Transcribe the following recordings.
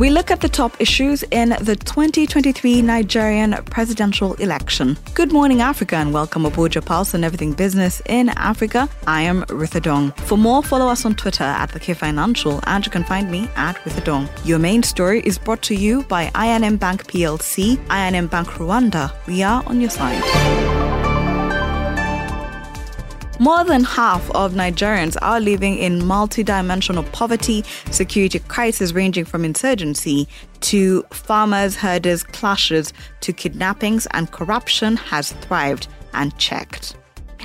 We look at the top issues in the 2023 Nigerian presidential election. Good morning, Africa, and welcome aboard your pulse on everything business in Africa. I am Ritha Dong. For more, follow us on Twitter at the K Financial, and you can find me at Ritha Dong. Your main story is brought to you by I&M Bank PLC, I&M Bank Rwanda. We are on your side. More than half of Nigerians are living in multidimensional poverty, security crisis ranging from insurgency to farmers, herders, clashes to kidnappings, and corruption has thrived and checked.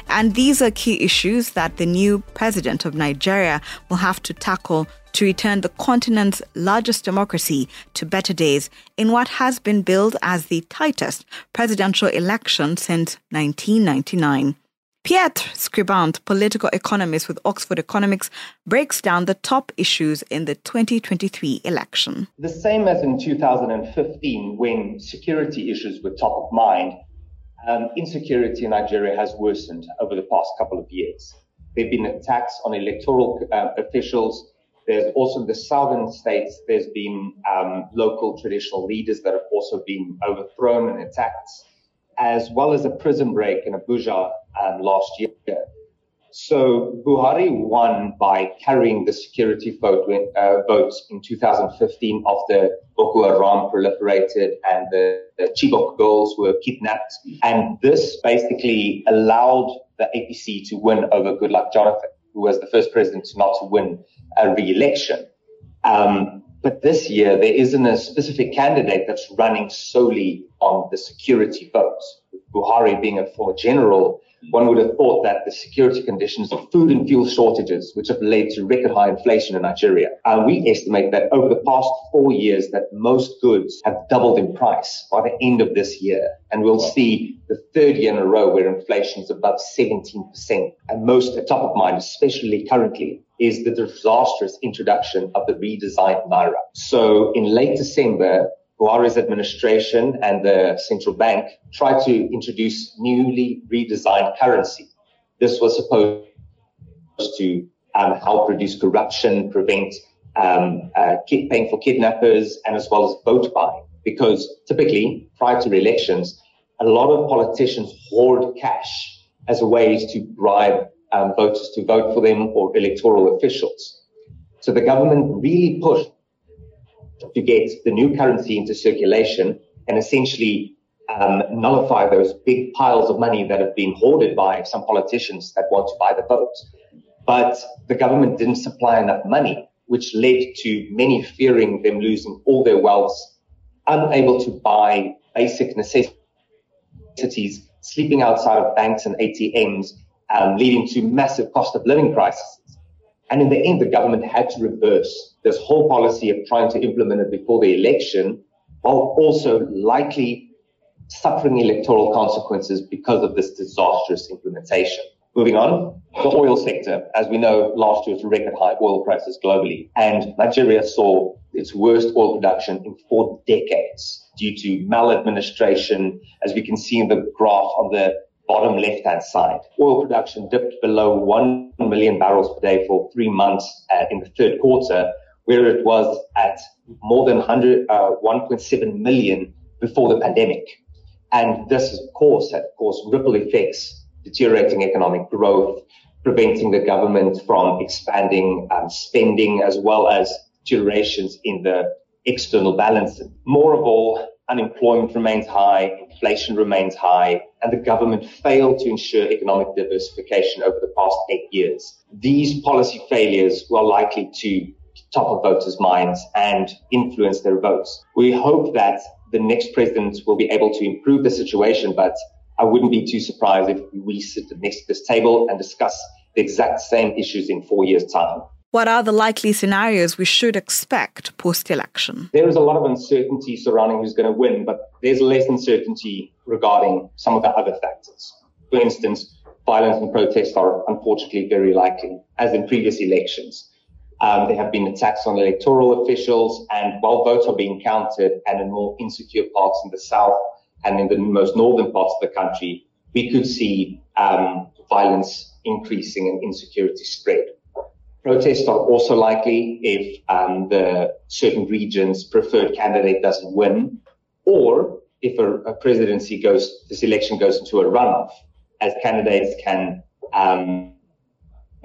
And these are key issues that the new president of Nigeria will have to tackle to return the continent's largest democracy to better days in what has been billed as the tightest presidential election since 1999. Pieter Scribante, political economist with Oxford Economics, breaks down the top issues in the 2023 election. The same as in 2015, when security issues were top of mind, um, insecurity in Nigeria has worsened over the past couple of years. There have been attacks on electoral uh, officials. There's also the southern states, there's been um, local traditional leaders that have also been overthrown and attacked as well as a prison break in Abuja um, last year. So Buhari won by carrying the security vote, uh, votes in 2015 after Boko Haram proliferated and the, the Chibok girls were kidnapped. And this basically allowed the APC to win over Goodluck Jonathan, who was the first president not to win a re-election. Um, but this year, there isn't a specific candidate that's running solely on the security votes. Buhari being a former general, one would have thought that the security conditions of food and fuel shortages, which have led to record high inflation in Nigeria, and uh, we estimate that over the past four years, that most goods have doubled in price by the end of this year. And we'll see the third year in a row where inflation is above 17%. And most at top of mind, especially currently, is the disastrous introduction of the redesigned Naira. So in late December, Buhari's administration and the central bank tried to introduce newly redesigned currency. This was supposed to um, help reduce corruption, prevent um, uh, paying for kidnappers, and as well as vote buying. Because typically, prior to elections, a lot of politicians hoard cash as a way to bribe um, voters to vote for them or electoral officials. So the government really pushed to get the new currency into circulation and essentially um, nullify those big piles of money that have been hoarded by some politicians that want to buy the vote. But the government didn't supply enough money, which led to many fearing them losing all their wealth, unable to buy basic necessities, sleeping outside of banks and ATMs, um, leading to massive cost of living crises. And in the end, the government had to reverse this whole policy of trying to implement it before the election, while also likely suffering electoral consequences because of this disastrous implementation. Moving on, the oil sector. As we know, last year was record high oil prices globally, and Nigeria saw its worst oil production in four decades due to maladministration, as we can see in the graph on the bottom left-hand side. Oil production dipped below 1 million barrels per day for three months uh, in the third quarter, where it was at more than 100, uh, 1.7 million before the pandemic. And this, of course, had, caused ripple effects, deteriorating economic growth, preventing the government from expanding um, spending, as well as deteriorations in the external balance. More of all, unemployment remains high, inflation remains high, and the government failed to ensure economic diversification over the past eight years. These policy failures were likely to top of voters' minds and influence their votes. We hope that the next president will be able to improve the situation, but I wouldn't be too surprised if we sit next to this table and discuss the exact same issues in four years' time. What are the likely scenarios we should expect post election? There is a lot of uncertainty surrounding who's going to win, but there's less uncertainty regarding some of the other factors. For instance, violence and protests are unfortunately very likely, as in previous elections. Um, there have been attacks on electoral officials, and while votes are being counted and in more insecure parts in the south and in the most northern parts of the country, we could see um, violence increasing and insecurity spread. Protests are also likely if um, the certain region's preferred candidate doesn't win, or if a, a, presidency goes, this election goes into a runoff, as candidates can um,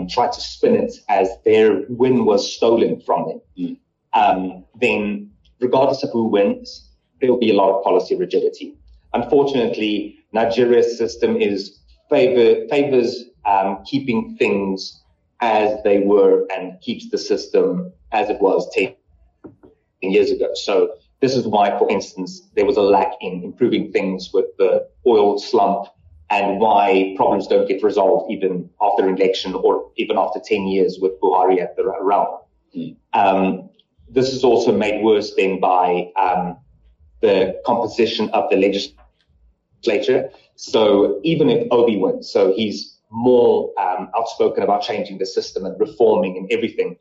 try to spin it as their win was stolen from them. Mm. Um, then, regardless of who wins, there will be a lot of policy rigidity. Unfortunately, Nigeria's system is favor, favors um, keeping things as they were and keeps the system as it was 10 years ago. So this is why, for instance, there was a lack in improving things with the oil slump and why problems don't get resolved even after an election or even after 10 years with Buhari at the realm. Mm. Um, this is also made worse then by um, the composition of the legislature. So even if Obi wins, so he's more um, outspoken about changing the system and reforming and everything,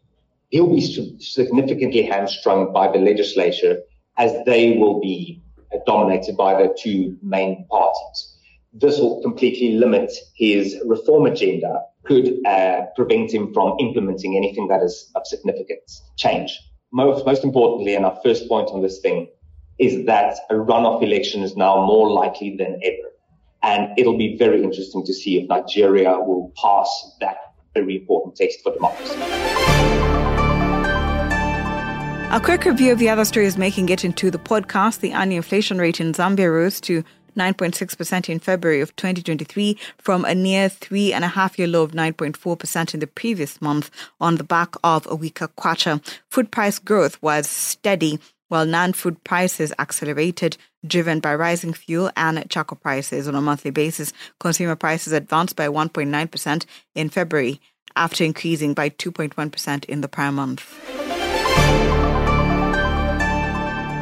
he'll be significantly hamstrung by the legislature as they will be dominated by the two main parties. This will completely limit his reform agenda, could uh, prevent him from implementing anything that is of significance, change. Most, most importantly, and our first point on this thing is that a runoff election is now more likely than ever. And it'll be very interesting to see if Nigeria will pass that very important test for democracy. A quick review of the other stories making it into the podcast. The annual inflation rate in Zambia rose to 9.6% in February of 2023 from a near three and a half year low of 9.4% in the previous month on the back of a weaker kwacha. Food price growth was steady while non-food prices accelerated, driven by rising fuel and charcoal prices on a monthly basis. Consumer prices advanced by 1.9% in February after increasing by 2.1% in the prior month.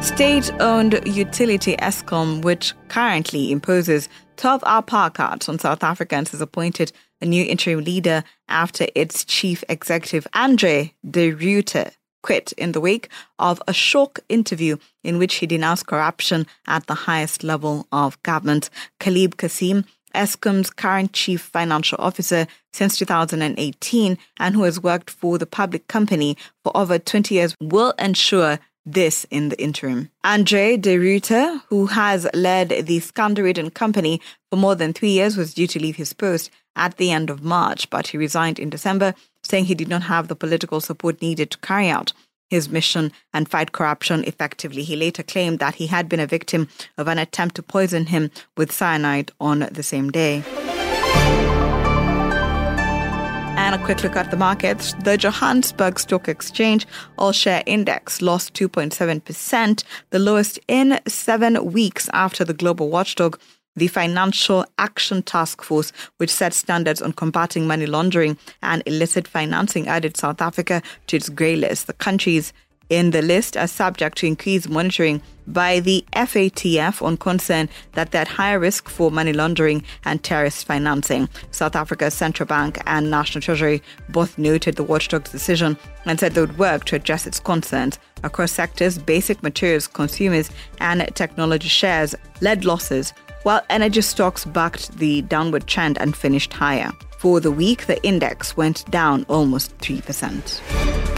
State owned utility Eskom, which currently imposes 12 hour power cuts on South Africans, has appointed a new interim leader after its chief executive, Andre de Ruyter, quit in the wake of a shock interview in which he denounced corruption at the highest level of government. Calib Cassim, Eskom's current chief financial officer since 2018 and who has worked for the public company for over 20 years, will ensure this in the interim. Andre de Ruyter, who has led the scandal-ridden company for more than three years, was due to leave his post at the end of March, but he resigned in December, saying he did not have the political support needed to carry out his mission and fight corruption effectively. He later claimed that he had been a victim of an attempt to poison him with cyanide on the same day. And a quick look at the markets. The Johannesburg Stock Exchange All Share Index lost 2.7%, the lowest in seven weeks after the global watchdog the Financial Action Task Force, which sets standards on combating money laundering and illicit financing, added South Africa to its grey list. The countries in the list are subject to increased monitoring by the FATF on concern that they're at higher risk for money laundering and terrorist financing. South Africa's central bank and National Treasury both noted the watchdog's decision and said they would work to address its concerns. Across sectors, basic materials, consumers, and technology shares led losses, while energy stocks backed the downward trend and finished higher. For the week, the index went down almost 3%.